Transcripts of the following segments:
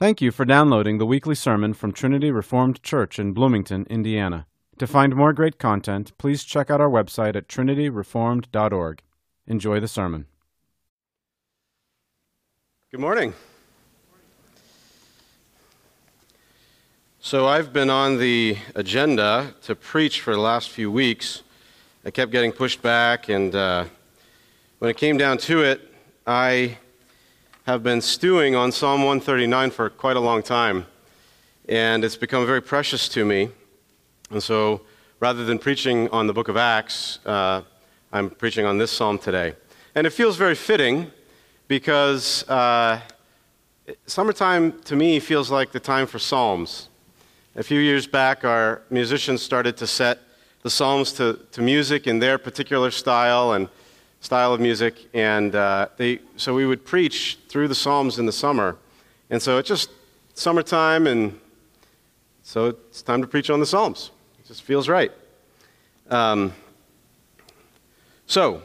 Thank you for downloading the weekly sermon from Trinity Reformed Church in Bloomington, Indiana. To find more great content, please check out our website at trinityreformed.org. Enjoy the sermon. Good morning. So, I've been on the agenda to preach for the last few weeks. I kept getting pushed back, and uh, when it came down to it, I have been stewing on Psalm 139 for quite a long time, and it's become very precious to me. And so, rather than preaching on the book of Acts, uh, I'm preaching on this psalm today. And it feels very fitting because uh, summertime to me feels like the time for psalms. A few years back, our musicians started to set the psalms to, to music in their particular style, and style of music, and uh, they, so we would preach through the Psalms in the summer. And so it's just summertime, and so it's time to preach on the Psalms. It just feels right. Um, so,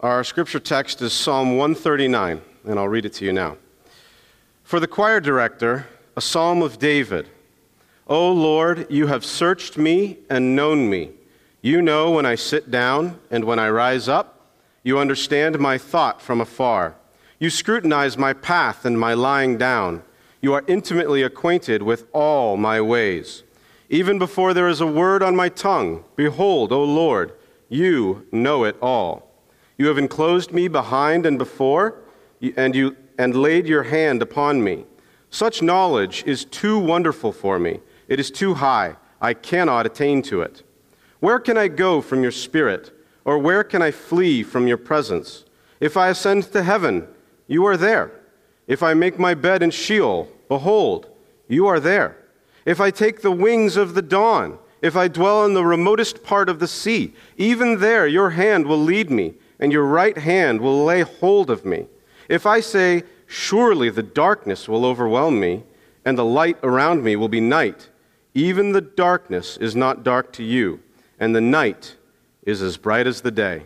our scripture text is Psalm 139, and I'll read it to you now. For the choir director, a psalm of David. O Lord, you have searched me and known me. You know when I sit down and when I rise up. You understand my thought from afar. You scrutinize my path and my lying down. You are intimately acquainted with all my ways. Even before there is a word on my tongue, behold, O Lord, you know it all. You have enclosed me behind and before, and, you, and laid your hand upon me. Such knowledge is too wonderful for me. It is too high. I cannot attain to it. Where can I go from your spirit? Or where can I flee from your presence? If I ascend to heaven, you are there. If I make my bed in Sheol, behold, you are there. If I take the wings of the dawn, if I dwell in the remotest part of the sea, even there your hand will lead me, and your right hand will lay hold of me. If I say, Surely the darkness will overwhelm me, and the light around me will be night, even the darkness is not dark to you and the night is as bright as the day.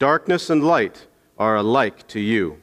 Darkness and light are alike to you.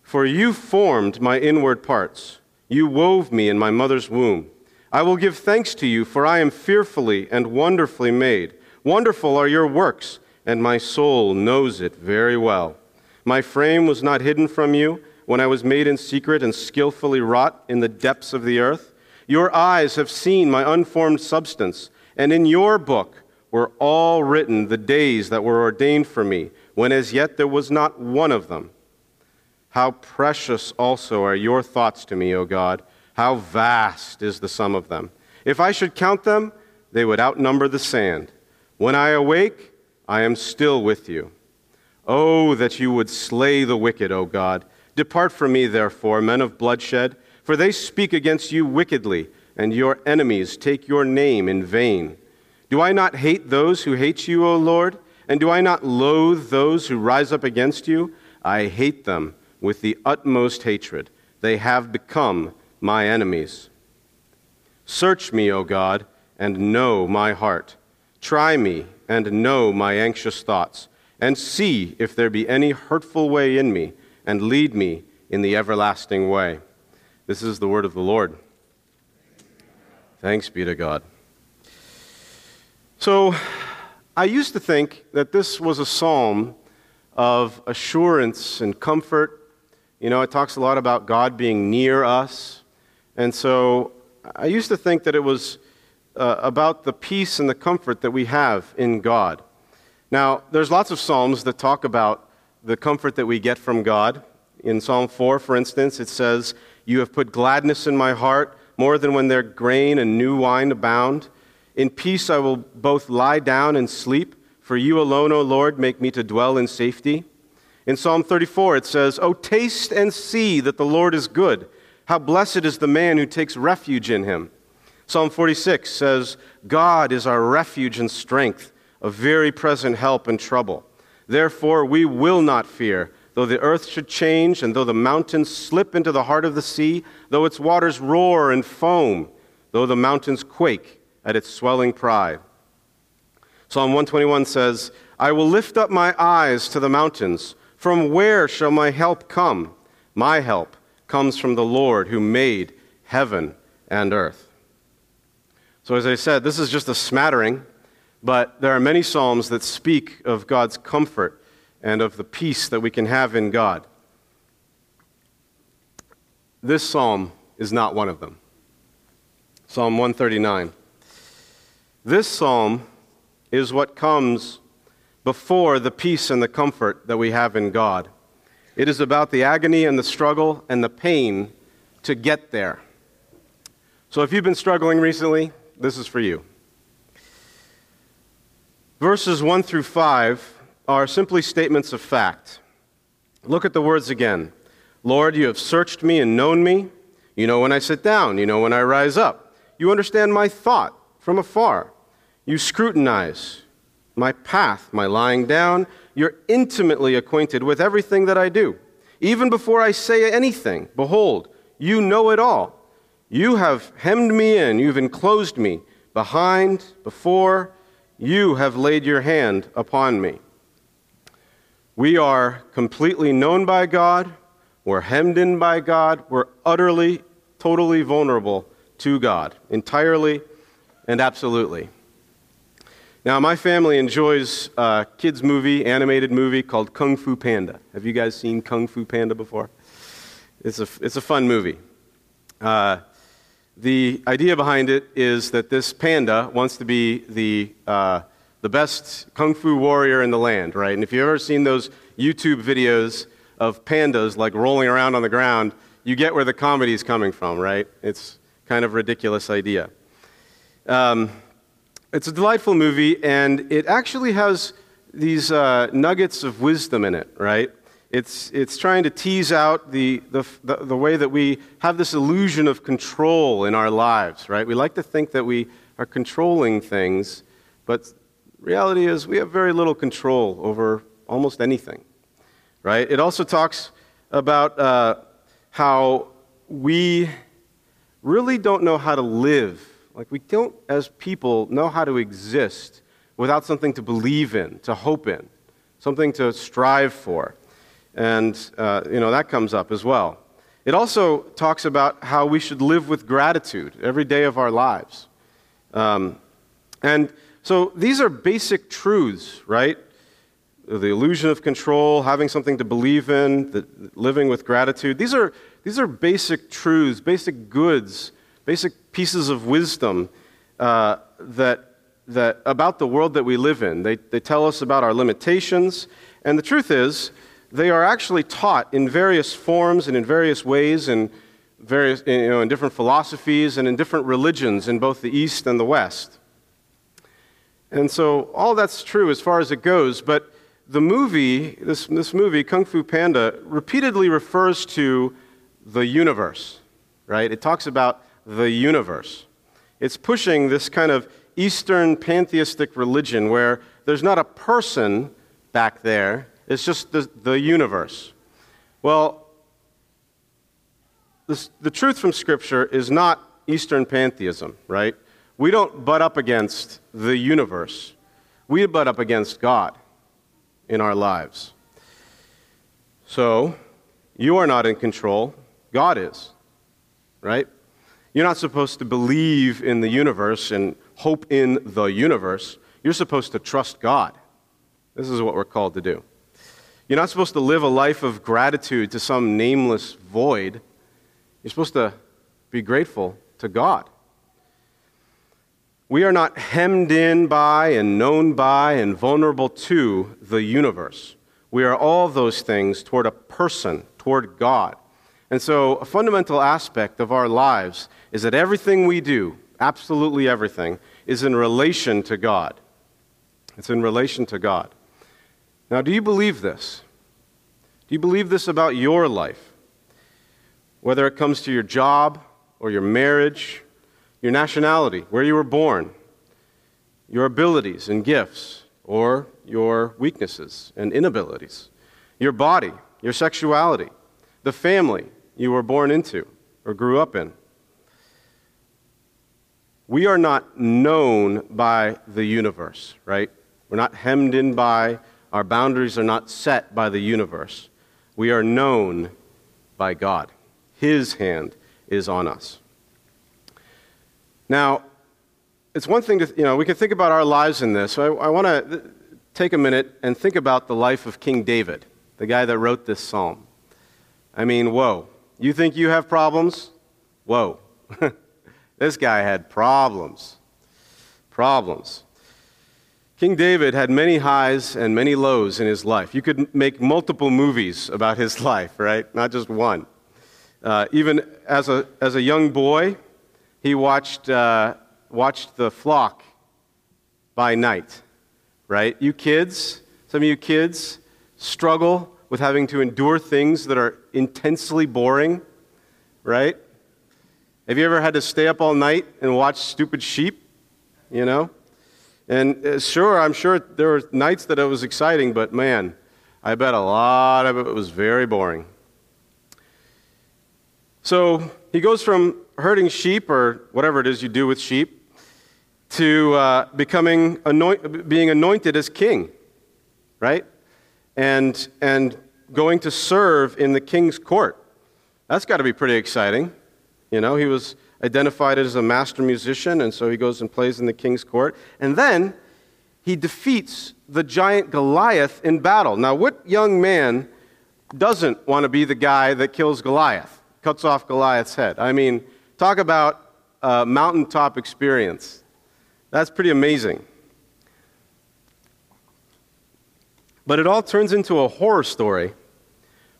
For you formed my inward parts, you wove me in my mother's womb. I will give thanks to you, for I am fearfully and wonderfully made. Wonderful are your works, and my soul knows it very well. My frame was not hidden from you when I was made in secret and skillfully wrought in the depths of the earth. Your eyes have seen my unformed substance and in your book were all written the days that were ordained for me, when as yet there was not one of them. How precious also are your thoughts to me, O God! How vast is the sum of them! If I should count them, they would outnumber the sand. When I awake, I am still with you. Oh, that you would slay the wicked, O God! Depart from me, therefore, men of bloodshed, for they speak against you wickedly and your enemies take your name in vain. Do I not hate those who hate you, O Lord? And do I not loathe those who rise up against you? I hate them with the utmost hatred. They have become my enemies. Search me, O God, and know my heart. Try me and know my anxious thoughts, and see if there be any hurtful way in me, and lead me in the everlasting way. This is the word of the Lord. Thanks be to God. So, I used to think that this was a psalm of assurance and comfort. You know, it talks a lot about God being near us. And so, I used to think that it was uh, about the peace and the comfort that we have in God. Now, there's lots of psalms that talk about the comfort that we get from God. In Psalm 4, for instance, it says, You have put gladness in my heart more than when their grain and new wine abound. In peace I will both lie down and sleep, for you alone, O Lord, make me to dwell in safety. In Psalm 34 it says, O taste and see that the Lord is good. How blessed is the man who takes refuge in him. Psalm 46 says, God is our refuge and strength, a very present help in trouble. Therefore we will not fear Though the earth should change, and though the mountains slip into the heart of the sea, though its waters roar and foam, though the mountains quake at its swelling pride. Psalm 121 says, I will lift up my eyes to the mountains. From where shall my help come? My help comes from the Lord who made heaven and earth. So, as I said, this is just a smattering, but there are many Psalms that speak of God's comfort and of the peace that we can have in God. This Psalm is not one of them. Psalm 139. This Psalm is what comes before the peace and the comfort that we have in God. It is about the agony and the struggle and the pain to get there. So if you've been struggling recently, this is for you. Verses 1 through 5 are simply statements of fact. Look at the words again. Lord, you have searched me and known me. You know when I sit down, you know when I rise up. You understand my thought from afar. You scrutinize my path, my lying down. You're intimately acquainted with everything that I do. Even before I say anything, behold, you know it all. You have hemmed me in, you've enclosed me behind, before, you have laid your hand upon me. We are completely known by God, we're hemmed in by God, we're utterly, totally vulnerable to God, entirely and absolutely. Now, my family enjoys a kids' movie, animated movie called Kung Fu Panda. Have you guys seen Kung Fu Panda before? It's a, it's a fun movie. Uh, the idea behind it is that this panda wants to be the, uh, the best kung fu warrior in the land, right? And if you've ever seen those YouTube videos of pandas like rolling around on the ground, you get where the comedy is coming from, right? It's kind of ridiculous idea. Um, it's a delightful movie, and it actually has these uh, nuggets of wisdom in it, right? It's, it's trying to tease out the, the, the, the, way that we have this illusion of control in our lives, right? We like to think that we are controlling things, but reality is we have very little control over almost anything, right? It also talks about uh, how we really don't know how to live. Like, we don't, as people, know how to exist without something to believe in, to hope in, something to strive for. And, uh, you know, that comes up as well. It also talks about how we should live with gratitude every day of our lives. Um, and so these are basic truths, right? The illusion of control, having something to believe in, the, living with gratitude. These are, these are basic truths, basic goods, basic pieces of wisdom uh, that, that about the world that we live in. They, they tell us about our limitations. And the truth is, they are actually taught in various forms and in various ways and various, you know, in different philosophies and in different religions in both the East and the West. And so all that's true as far as it goes, but the movie, this, this movie, Kung Fu Panda, repeatedly refers to the universe, right? It talks about the universe. It's pushing this kind of Eastern pantheistic religion where there's not a person back there, it's just the, the universe. Well, this, the truth from Scripture is not Eastern pantheism, right? We don't butt up against the universe. We butt up against God in our lives. So, you are not in control. God is, right? You're not supposed to believe in the universe and hope in the universe. You're supposed to trust God. This is what we're called to do. You're not supposed to live a life of gratitude to some nameless void. You're supposed to be grateful to God. We are not hemmed in by and known by and vulnerable to the universe. We are all those things toward a person, toward God. And so, a fundamental aspect of our lives is that everything we do, absolutely everything, is in relation to God. It's in relation to God. Now, do you believe this? Do you believe this about your life? Whether it comes to your job or your marriage, your nationality, where you were born, your abilities and gifts, or your weaknesses and inabilities, your body, your sexuality, the family you were born into or grew up in. We are not known by the universe, right? We're not hemmed in by, our boundaries are not set by the universe. We are known by God. His hand is on us. Now, it's one thing to, you know, we can think about our lives in this. I, I want to take a minute and think about the life of King David, the guy that wrote this psalm. I mean, whoa. You think you have problems? Whoa. this guy had problems. Problems. King David had many highs and many lows in his life. You could make multiple movies about his life, right? Not just one. Uh, even as a, as a young boy, he watched, uh, watched the flock by night, right? You kids, some of you kids struggle with having to endure things that are intensely boring, right? Have you ever had to stay up all night and watch stupid sheep? You know? And uh, sure, I'm sure there were nights that it was exciting, but man, I bet a lot of it was very boring. So he goes from herding sheep, or whatever it is you do with sheep, to uh, becoming anoint, being anointed as king, right? And, and going to serve in the king's court. That's got to be pretty exciting. You know, he was identified as a master musician, and so he goes and plays in the king's court. And then he defeats the giant Goliath in battle. Now, what young man doesn't want to be the guy that kills Goliath, cuts off Goliath's head? I mean, talk about a mountaintop experience. That's pretty amazing. But it all turns into a horror story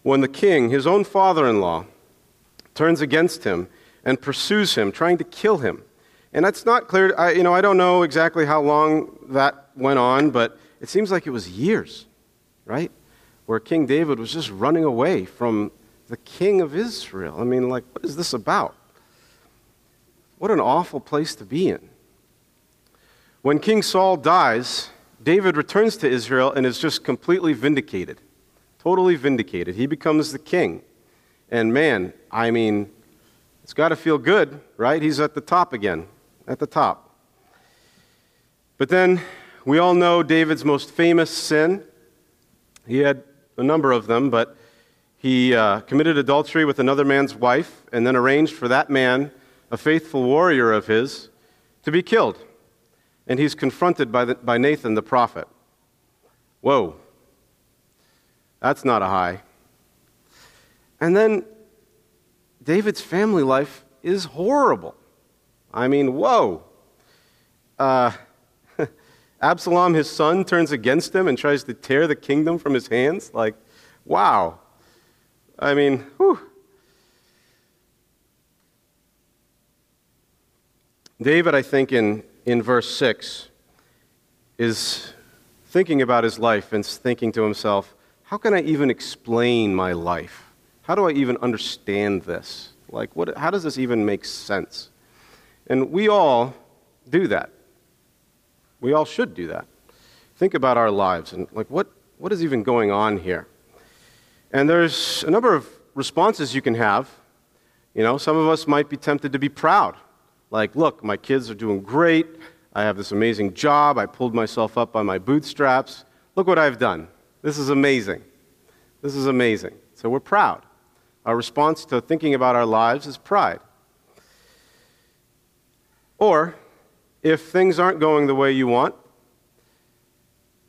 when the king, his own father in law, turns against him and pursues him, trying to kill him. And that's not clear. I, you know, I don't know exactly how long that went on, but it seems like it was years, right? Where King David was just running away from the king of Israel. I mean, like, what is this about? What an awful place to be in. When King Saul dies, David returns to Israel and is just completely vindicated. Totally vindicated. He becomes the king. And man, I mean, it's got to feel good, right? He's at the top again, at the top. But then we all know David's most famous sin. He had a number of them, but he uh, committed adultery with another man's wife and then arranged for that man, a faithful warrior of his, to be killed. And he's confronted by, the, by Nathan the prophet. Whoa, that's not a high. And then David's family life is horrible. I mean, whoa. Uh, Absalom, his son, turns against him and tries to tear the kingdom from his hands. Like, wow. I mean, whew. David, I think, in, in verse 6, is thinking about his life and thinking to himself, how can I even explain my life? How do I even understand this? Like, what, how does this even make sense? And we all do that. We all should do that. Think about our lives and, like, what, what is even going on here? And there's a number of responses you can have. You know, some of us might be tempted to be proud. Like, look, my kids are doing great. I have this amazing job. I pulled myself up by my bootstraps. Look what I've done. This is amazing. This is amazing. So we're proud. Our response to thinking about our lives is pride. Or, if things aren't going the way you want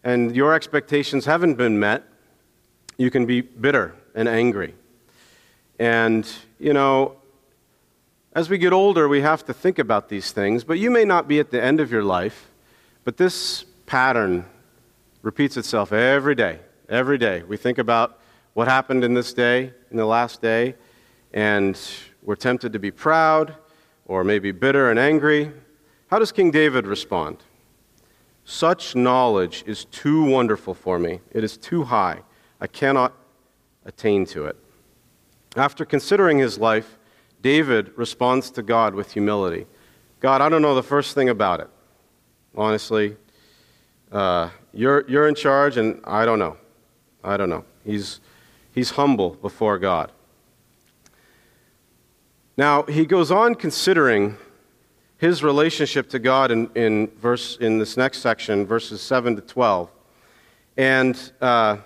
and your expectations haven't been met, you can be bitter and angry. And, you know, as we get older, we have to think about these things, but you may not be at the end of your life, but this pattern repeats itself every day. Every day. We think about what happened in this day, in the last day, and we're tempted to be proud or maybe bitter and angry. How does King David respond? Such knowledge is too wonderful for me. It is too high. I cannot attain to it. After considering his life, David responds to God with humility God, I don't know the first thing about it. Honestly, uh, you're, you're in charge, and I don't know. I don't know. He's He's humble before God. Now, he goes on considering his relationship to God in, in, verse, in this next section, verses 7 to 12. And uh,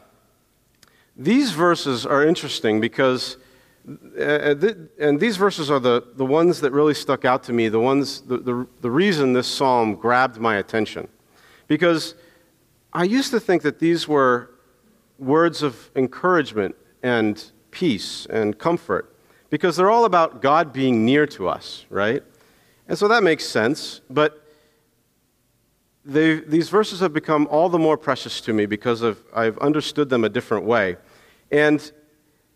these verses are interesting because uh, th- and these verses are the, the ones that really stuck out to me, the, ones, the, the, the reason this psalm grabbed my attention. Because I used to think that these were words of encouragement and peace and comfort, because they're all about God being near to us, right? And so that makes sense, but these verses have become all the more precious to me because of, I've understood them a different way. And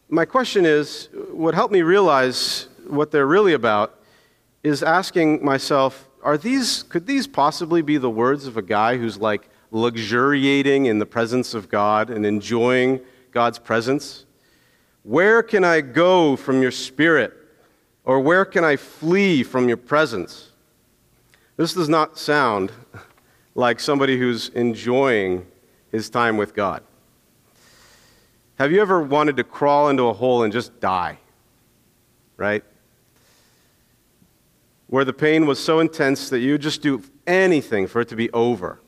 my question is what helped me realize what they're really about is asking myself, are these, could these possibly be the words of a guy who's like luxuriating in the presence of God and enjoying God's presence? Where can I go from your spirit? Or where can I flee from your presence? This does not sound like somebody who's enjoying his time with God. Have you ever wanted to crawl into a hole and just die? Right? Where the pain was so intense that you just do anything for it to be over.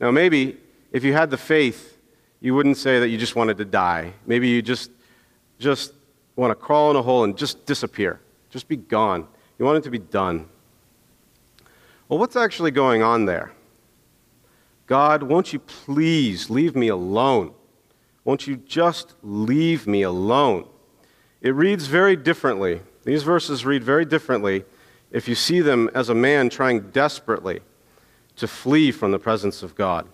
Now, maybe if you had the faith, you wouldn't say that you just wanted to die. Maybe you just, just want to crawl in a hole and just disappear, just be gone. You want it to be done. Well, what's actually going on there? God, won't you please leave me alone? Won't you just leave me alone? It reads very differently. These verses read very differently if you see them as a man trying desperately to flee from the presence of God.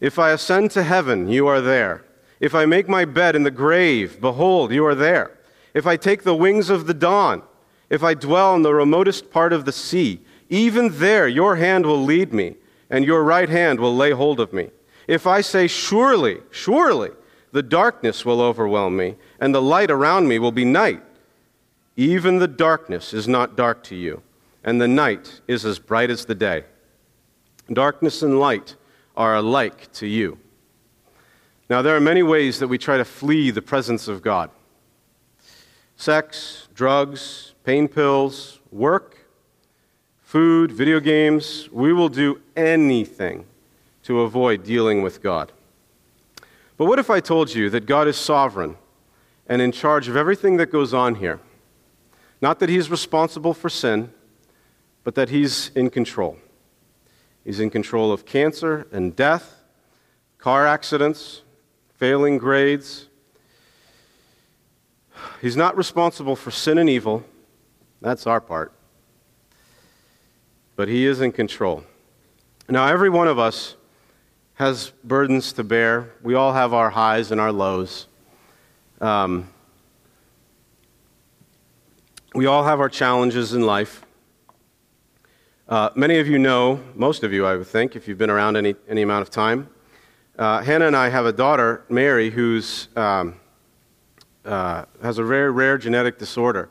If I ascend to heaven, you are there. If I make my bed in the grave, behold, you are there. If I take the wings of the dawn, if I dwell in the remotest part of the sea, even there your hand will lead me, and your right hand will lay hold of me. If I say, Surely, surely, the darkness will overwhelm me, and the light around me will be night. Even the darkness is not dark to you, and the night is as bright as the day. Darkness and light are alike to you. Now, there are many ways that we try to flee the presence of God sex, drugs, pain pills, work, food, video games. We will do anything to avoid dealing with God. But what if I told you that God is sovereign and in charge of everything that goes on here? Not that He's responsible for sin, but that He's in control. He's in control of cancer and death, car accidents, failing grades. He's not responsible for sin and evil. That's our part. But He is in control. Now, every one of us has burdens to bear. We all have our highs and our lows. Um, we all have our challenges in life. Uh, many of you know, most of you, I would think, if you've been around any, any amount of time. Uh, Hannah and I have a daughter, Mary, who's um, uh, has a very rare genetic disorder.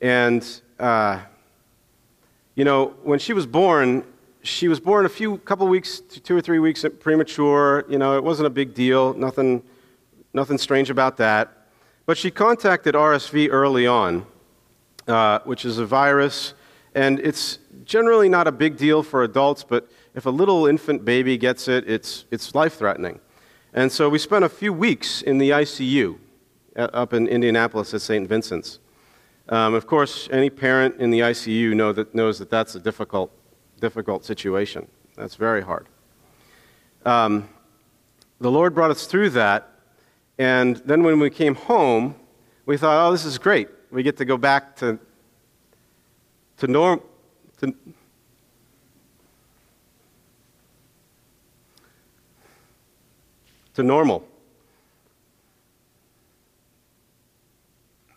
And, uh, you know, when she was born, she was born a few couple weeks two or three weeks premature. You know it wasn't a big deal. Nothing nothing strange about that. But she contacted rsv early on uh, which is a virus. And it's generally not a big deal for adults but if a little infant baby gets it it's, it's life threatening and so we spent a few weeks in the icu uh, up in indianapolis at st vincent's. Um, of course any parent in the icu know that, knows that that's a difficult difficult situation. That's very hard. Um, the Lord brought us through that, and then when we came home, we thought, oh, this is great. We get to go back to, to norm. To, to normal.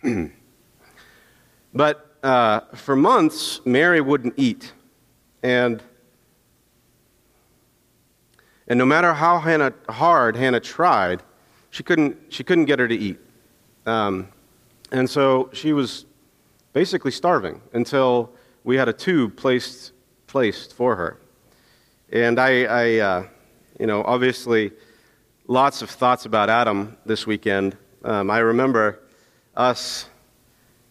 but uh, for months, Mary wouldn't eat. And, and no matter how Hannah, hard Hannah tried, she couldn't, she couldn't get her to eat. Um, and so she was basically starving until we had a tube placed, placed for her. And I, I uh, you know, obviously, lots of thoughts about Adam this weekend. Um, I remember us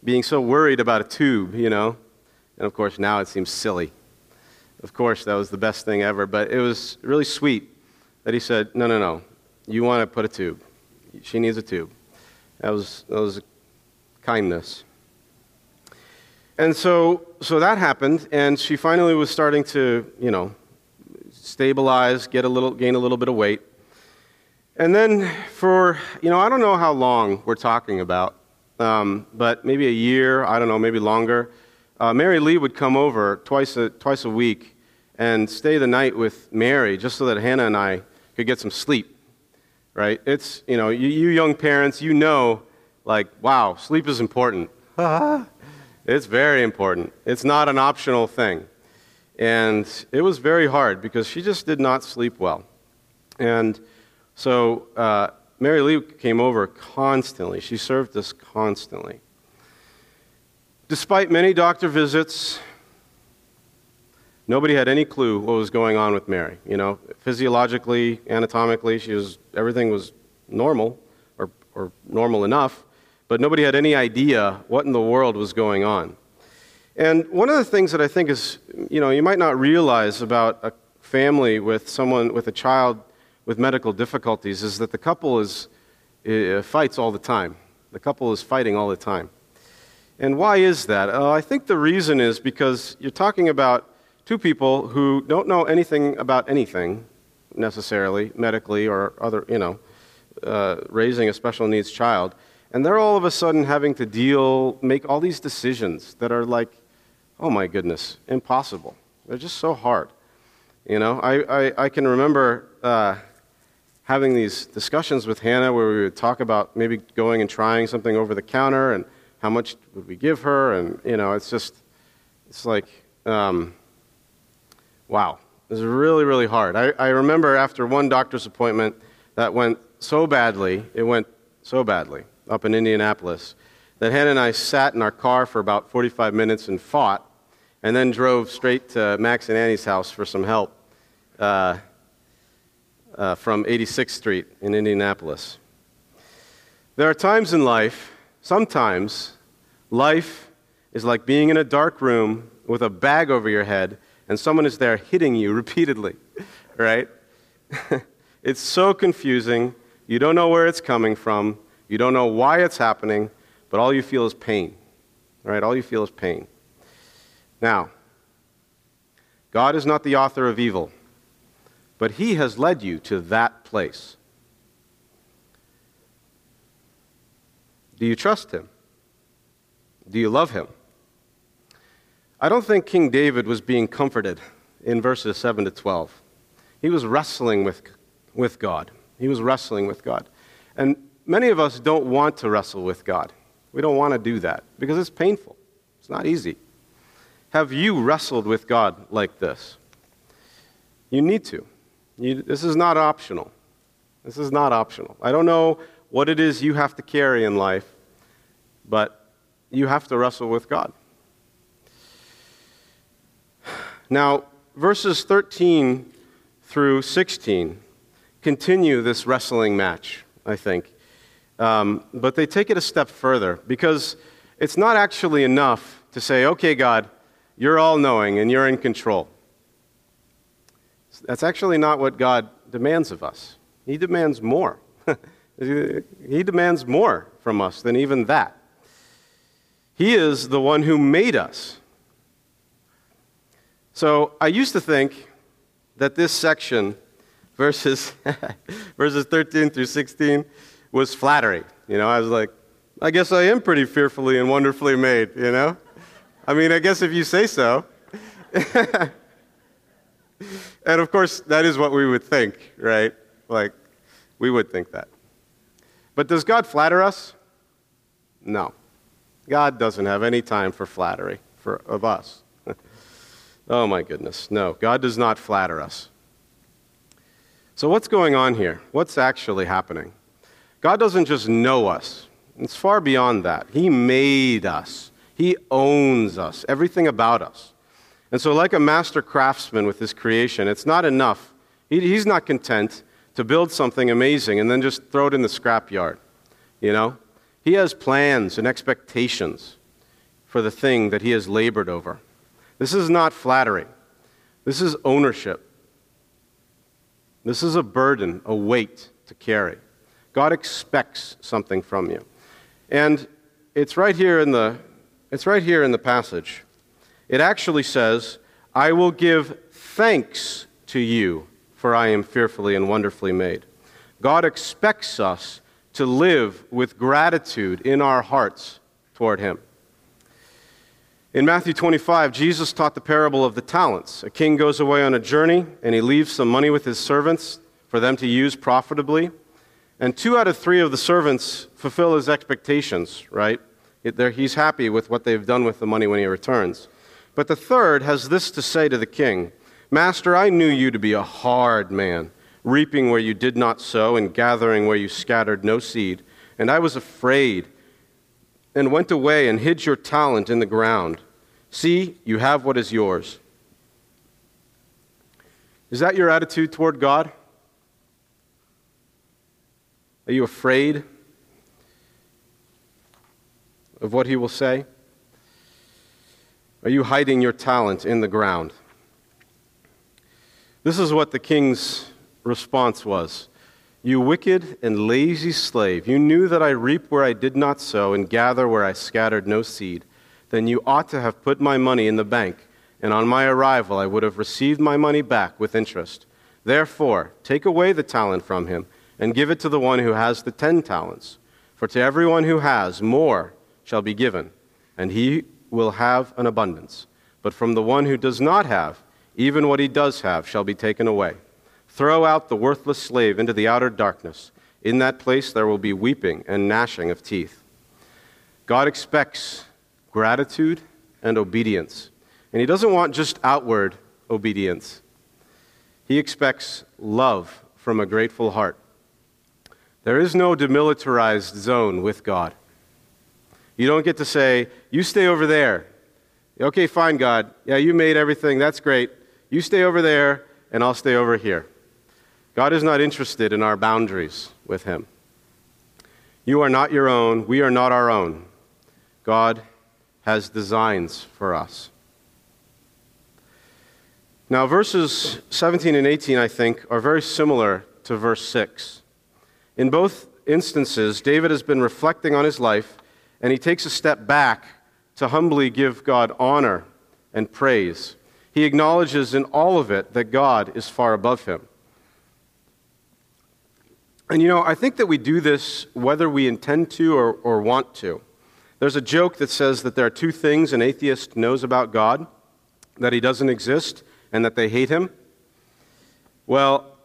being so worried about a tube, you know, and of course now it seems silly. Of course, that was the best thing ever, but it was really sweet that he said, No, no, no. You want to put a tube. She needs a tube. That was, that was kindness. And so, so that happened, and she finally was starting to, you know, stabilize, get a little, gain a little bit of weight. And then for, you know, I don't know how long we're talking about, um, but maybe a year, I don't know, maybe longer. Uh, Mary Lee would come over twice a, twice a week and stay the night with Mary just so that Hannah and I could get some sleep, right? It's, you know, you, you young parents, you know, like, wow, sleep is important. it's very important. It's not an optional thing. And it was very hard because she just did not sleep well. And so uh, Mary Lee came over constantly. She served us constantly. Despite many doctor visits, nobody had any clue what was going on with Mary. You know, physiologically, anatomically, she was, everything was normal or, or normal enough, but nobody had any idea what in the world was going on. And one of the things that I think is, you know, you might not realize about a family with someone, with a child with medical difficulties is that the couple is, uh, fights all the time. The couple is fighting all the time. And why is that? Uh, I think the reason is because you're talking about two people who don't know anything about anything necessarily, medically or other, you know, uh, raising a special needs child. And they're all of a sudden having to deal, make all these decisions that are like, oh my goodness, impossible. They're just so hard. You know, I, I, I can remember uh, having these discussions with Hannah where we would talk about maybe going and trying something over the counter and how much would we give her, and you know, it's just, it's like, um, wow, this is really, really hard. I, I remember after one doctor's appointment that went so badly, it went so badly up in Indianapolis, that Hannah and I sat in our car for about 45 minutes and fought, and then drove straight to Max and Annie's house for some help. Uh, uh, from 86th Street in Indianapolis. There are times in life, sometimes, life is like being in a dark room with a bag over your head and someone is there hitting you repeatedly, right? it's so confusing. You don't know where it's coming from. You don't know why it's happening, but all you feel is pain, right? All you feel is pain. Now, God is not the author of evil but He has led you to that place. Do you trust Him? Do you love Him? I don't think King David was being comforted in verses 7 to 12. He was wrestling with, with God. He was wrestling with God. And many of us don't want to wrestle with God. We don't want to do that because it's painful, it's not easy. Have you wrestled with God like this? You need to. You, this is not optional. This is not optional. I don't know what it is you have to carry in life, but you have to wrestle with God. Now, verses 13 through 16 continue this wrestling match, I think. Um, but they take it a step further because it's not actually enough to say, okay, God, you're all knowing and you're in control. That's actually not what God demands of us. He demands more. he demands more from us than even that. He is the one who made us. So I used to think that this section, verses, verses 13 through 16, was flattery. You know, I was like, I guess I am pretty fearfully and wonderfully made, you know? I mean, I guess if you say so. and of course, that is what we would think, right? Like, we would think that. But does God flatter us? No. God doesn't have any time for flattery for, of us. Oh my goodness. No, God does not flatter us. So, what's going on here? What's actually happening? God doesn't just know us, it's far beyond that. He made us, He owns us, everything about us. And so, like a master craftsman with his creation, it's not enough. He, he's not content to build something amazing and then just throw it in the scrapyard. You know? He has plans and expectations for the thing that he has labored over. This is not flattery, this is ownership. This is a burden, a weight to carry. God expects something from you. And it's right here in the, it's right here in the passage. It actually says, I will give thanks to you, for I am fearfully and wonderfully made. God expects us to live with gratitude in our hearts toward Him. In Matthew 25, Jesus taught the parable of the talents. A king goes away on a journey and he leaves some money with his servants for them to use profitably. And two out of three of the servants fulfill his expectations, right? He's happy with what they've done with the money when he returns. But the third has this to say to the king Master, I knew you to be a hard man, reaping where you did not sow and gathering where you scattered no seed. And I was afraid and went away and hid your talent in the ground. See, you have what is yours. Is that your attitude toward God? Are you afraid of what he will say? Are you hiding your talent in the ground? This is what the king's response was You wicked and lazy slave, you knew that I reap where I did not sow and gather where I scattered no seed. Then you ought to have put my money in the bank, and on my arrival I would have received my money back with interest. Therefore, take away the talent from him and give it to the one who has the ten talents. For to everyone who has, more shall be given, and he will have an abundance. But from the one who does not have, even what he does have shall be taken away. Throw out the worthless slave into the outer darkness. In that place there will be weeping and gnashing of teeth. God expects gratitude and obedience. And he doesn't want just outward obedience, he expects love from a grateful heart. There is no demilitarized zone with God. You don't get to say, you stay over there. Okay, fine, God. Yeah, you made everything. That's great. You stay over there, and I'll stay over here. God is not interested in our boundaries with Him. You are not your own. We are not our own. God has designs for us. Now, verses 17 and 18, I think, are very similar to verse 6. In both instances, David has been reflecting on his life, and he takes a step back to humbly give God honor and praise. He acknowledges in all of it that God is far above him. And you know, I think that we do this whether we intend to or, or want to. There's a joke that says that there are two things an atheist knows about God that he doesn't exist and that they hate him. Well,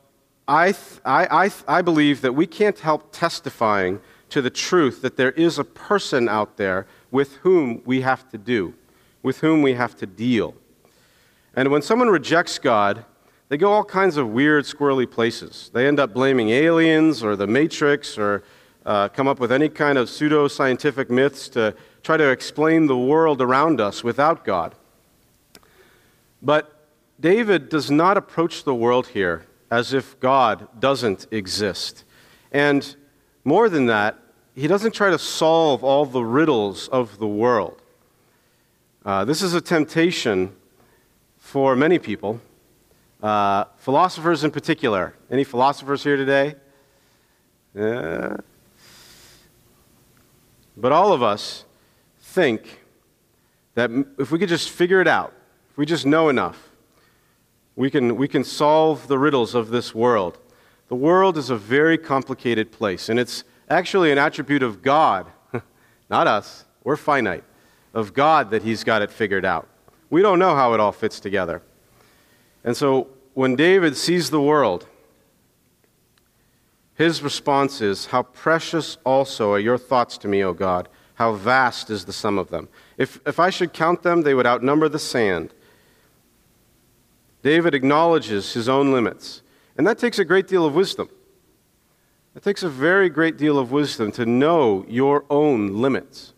I, I, I, I believe that we can't help testifying to the truth that there is a person out there with whom we have to do, with whom we have to deal. And when someone rejects God, they go all kinds of weird, squirrely places. They end up blaming aliens or the Matrix or uh, come up with any kind of pseudo scientific myths to try to explain the world around us without God. But David does not approach the world here as if God doesn't exist. And more than that, he doesn't try to solve all the riddles of the world. Uh, this is a temptation for many people, uh, philosophers in particular. Any philosophers here today? Yeah. But all of us think that if we could just figure it out, if we just know enough, we can, we can solve the riddles of this world. The world is a very complicated place, and it's actually an attribute of God, not us. We're finite, of God that He's got it figured out. We don't know how it all fits together. And so when David sees the world, his response is, How precious also are your thoughts to me, O God. How vast is the sum of them. If, if I should count them, they would outnumber the sand. David acknowledges his own limits. And that takes a great deal of wisdom. It takes a very great deal of wisdom to know your own limits.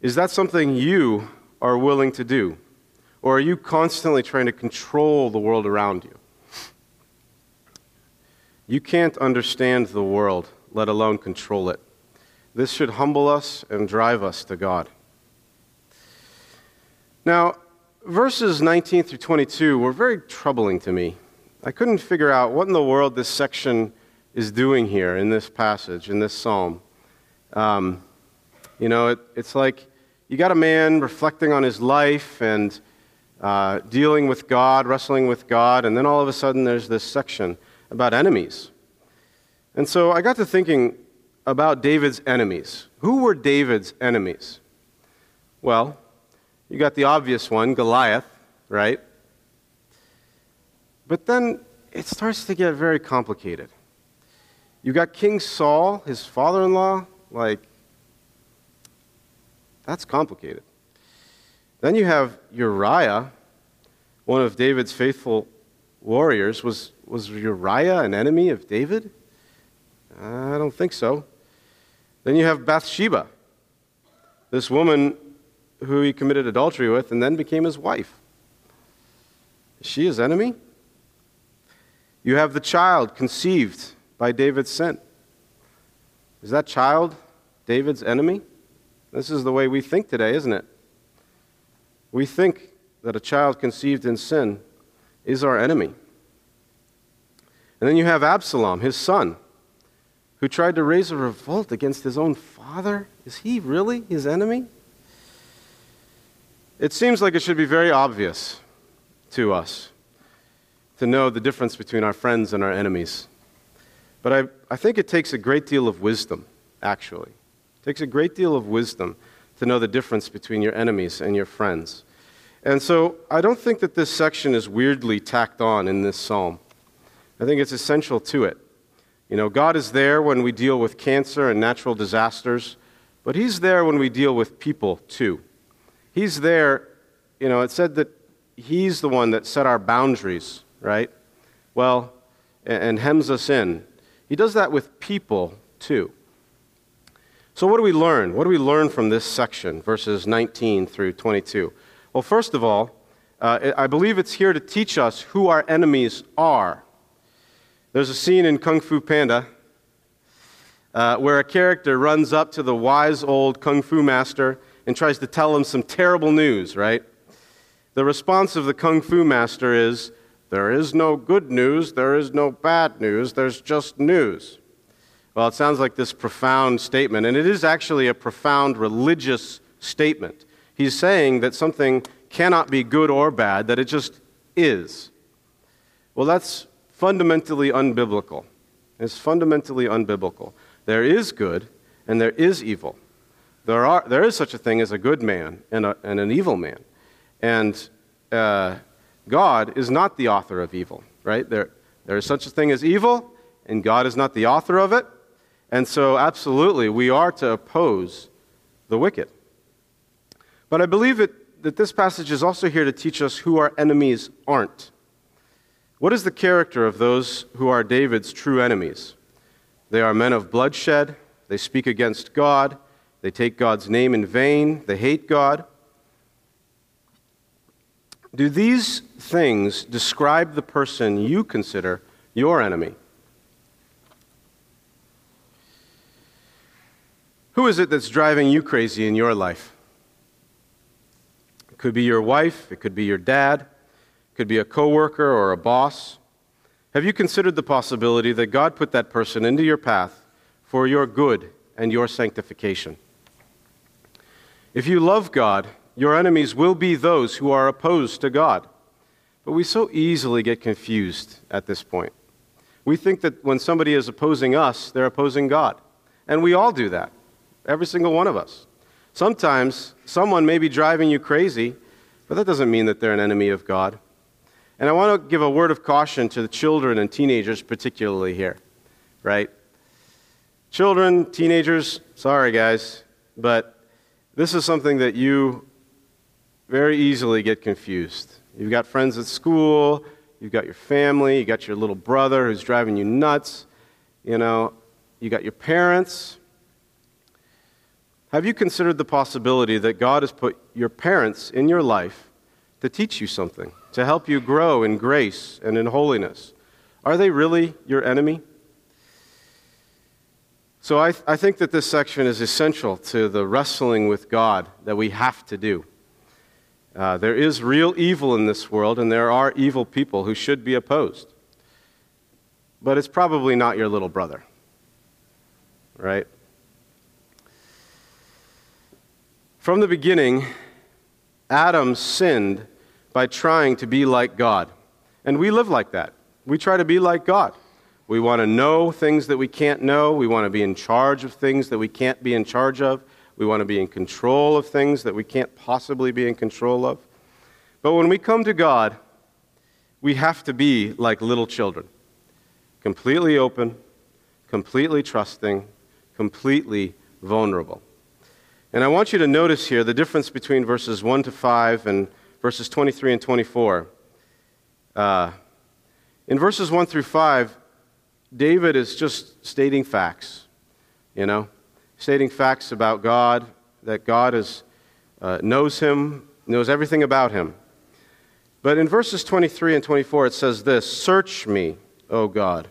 Is that something you are willing to do? Or are you constantly trying to control the world around you? You can't understand the world, let alone control it. This should humble us and drive us to God. Now, verses 19 through 22 were very troubling to me. I couldn't figure out what in the world this section is doing here in this passage, in this psalm. Um, You know, it, it's like you got a man reflecting on his life and uh, dealing with God, wrestling with God, and then all of a sudden there's this section about enemies. And so I got to thinking about David's enemies. Who were David's enemies? Well, you got the obvious one, Goliath, right? But then it starts to get very complicated. You got King Saul, his father in law, like, that's complicated. Then you have Uriah, one of David's faithful warriors. Was, was Uriah an enemy of David? I don't think so. Then you have Bathsheba, this woman who he committed adultery with and then became his wife. Is she his enemy? You have the child conceived by David's sin. Is that child David's enemy? This is the way we think today, isn't it? We think that a child conceived in sin is our enemy. And then you have Absalom, his son, who tried to raise a revolt against his own father. Is he really his enemy? It seems like it should be very obvious to us to know the difference between our friends and our enemies. But I, I think it takes a great deal of wisdom, actually. It takes a great deal of wisdom to know the difference between your enemies and your friends. And so I don't think that this section is weirdly tacked on in this psalm. I think it's essential to it. You know, God is there when we deal with cancer and natural disasters, but He's there when we deal with people too. He's there, you know, it said that He's the one that set our boundaries right? Well, and hems us in. He does that with people too. So, what do we learn? What do we learn from this section, verses 19 through 22? Well, first of all, uh, I believe it's here to teach us who our enemies are. There's a scene in Kung Fu Panda uh, where a character runs up to the wise old Kung Fu master and tries to tell him some terrible news, right? The response of the Kung Fu master is, there is no good news, there is no bad news, there's just news. Well, it sounds like this profound statement, and it is actually a profound religious statement. He's saying that something cannot be good or bad, that it just is. Well, that's fundamentally unbiblical. It's fundamentally unbiblical. There is good and there is evil. There, are, there is such a thing as a good man and, a, and an evil man. And uh, God is not the author of evil, right? There, there is such a thing as evil, and God is not the author of it. And so, absolutely, we are to oppose the wicked. But I believe it, that this passage is also here to teach us who our enemies aren't. What is the character of those who are David's true enemies? They are men of bloodshed, they speak against God, they take God's name in vain, they hate God. Do these things describe the person you consider your enemy? Who is it that's driving you crazy in your life? It could be your wife, it could be your dad, it could be a coworker or a boss. Have you considered the possibility that God put that person into your path for your good and your sanctification? If you love God, your enemies will be those who are opposed to God. But we so easily get confused at this point. We think that when somebody is opposing us, they're opposing God. And we all do that, every single one of us. Sometimes someone may be driving you crazy, but that doesn't mean that they're an enemy of God. And I want to give a word of caution to the children and teenagers, particularly here, right? Children, teenagers, sorry guys, but this is something that you very easily get confused. You've got friends at school, you've got your family, you got your little brother who's driving you nuts, you know, you got your parents. Have you considered the possibility that God has put your parents in your life to teach you something, to help you grow in grace and in holiness? Are they really your enemy? So I, th- I think that this section is essential to the wrestling with God that we have to do. Uh, there is real evil in this world, and there are evil people who should be opposed. But it's probably not your little brother, right? From the beginning, Adam sinned by trying to be like God. And we live like that. We try to be like God. We want to know things that we can't know. We want to be in charge of things that we can't be in charge of. We want to be in control of things that we can't possibly be in control of. But when we come to God, we have to be like little children completely open, completely trusting, completely vulnerable. And I want you to notice here the difference between verses 1 to 5 and verses 23 and 24. Uh, in verses 1 through 5, David is just stating facts, you know, stating facts about God, that God is, uh, knows him, knows everything about him. But in verses 23 and 24, it says this Search me, O God,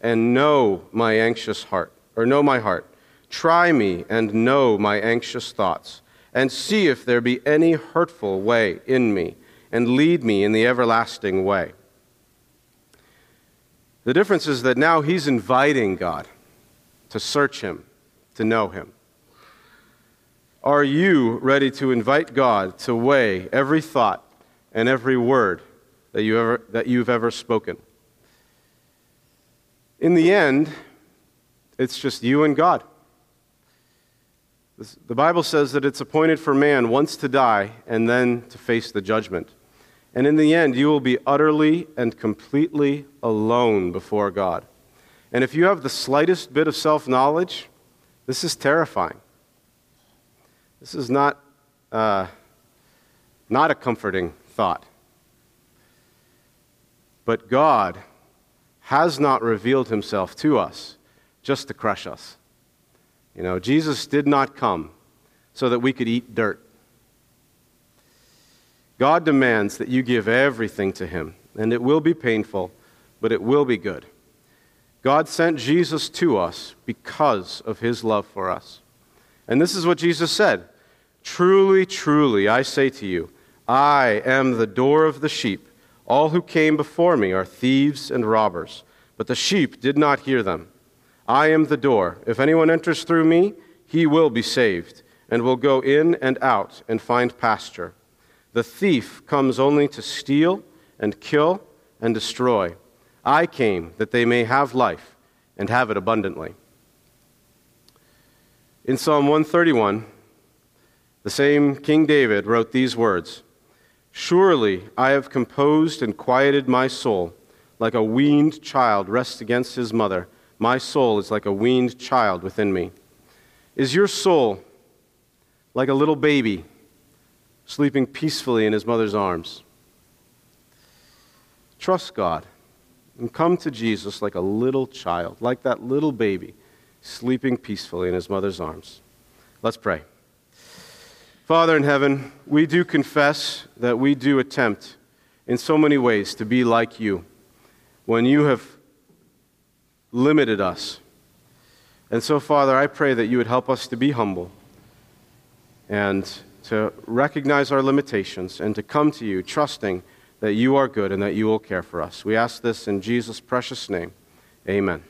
and know my anxious heart, or know my heart. Try me and know my anxious thoughts, and see if there be any hurtful way in me, and lead me in the everlasting way. The difference is that now he's inviting God to search him, to know him. Are you ready to invite God to weigh every thought and every word that, you ever, that you've ever spoken? In the end, it's just you and God. The Bible says that it's appointed for man once to die and then to face the judgment. And in the end, you will be utterly and completely alone before God. And if you have the slightest bit of self knowledge, this is terrifying. This is not, uh, not a comforting thought. But God has not revealed himself to us just to crush us. You know, Jesus did not come so that we could eat dirt. God demands that you give everything to Him, and it will be painful, but it will be good. God sent Jesus to us because of His love for us. And this is what Jesus said Truly, truly, I say to you, I am the door of the sheep. All who came before me are thieves and robbers, but the sheep did not hear them. I am the door. If anyone enters through me, he will be saved, and will go in and out and find pasture. The thief comes only to steal and kill and destroy. I came that they may have life and have it abundantly. In Psalm 131, the same King David wrote these words Surely I have composed and quieted my soul, like a weaned child rests against his mother. My soul is like a weaned child within me. Is your soul like a little baby? sleeping peacefully in his mother's arms. Trust God and come to Jesus like a little child, like that little baby, sleeping peacefully in his mother's arms. Let's pray. Father in heaven, we do confess that we do attempt in so many ways to be like you when you have limited us. And so, Father, I pray that you would help us to be humble and to recognize our limitations and to come to you trusting that you are good and that you will care for us. We ask this in Jesus' precious name. Amen.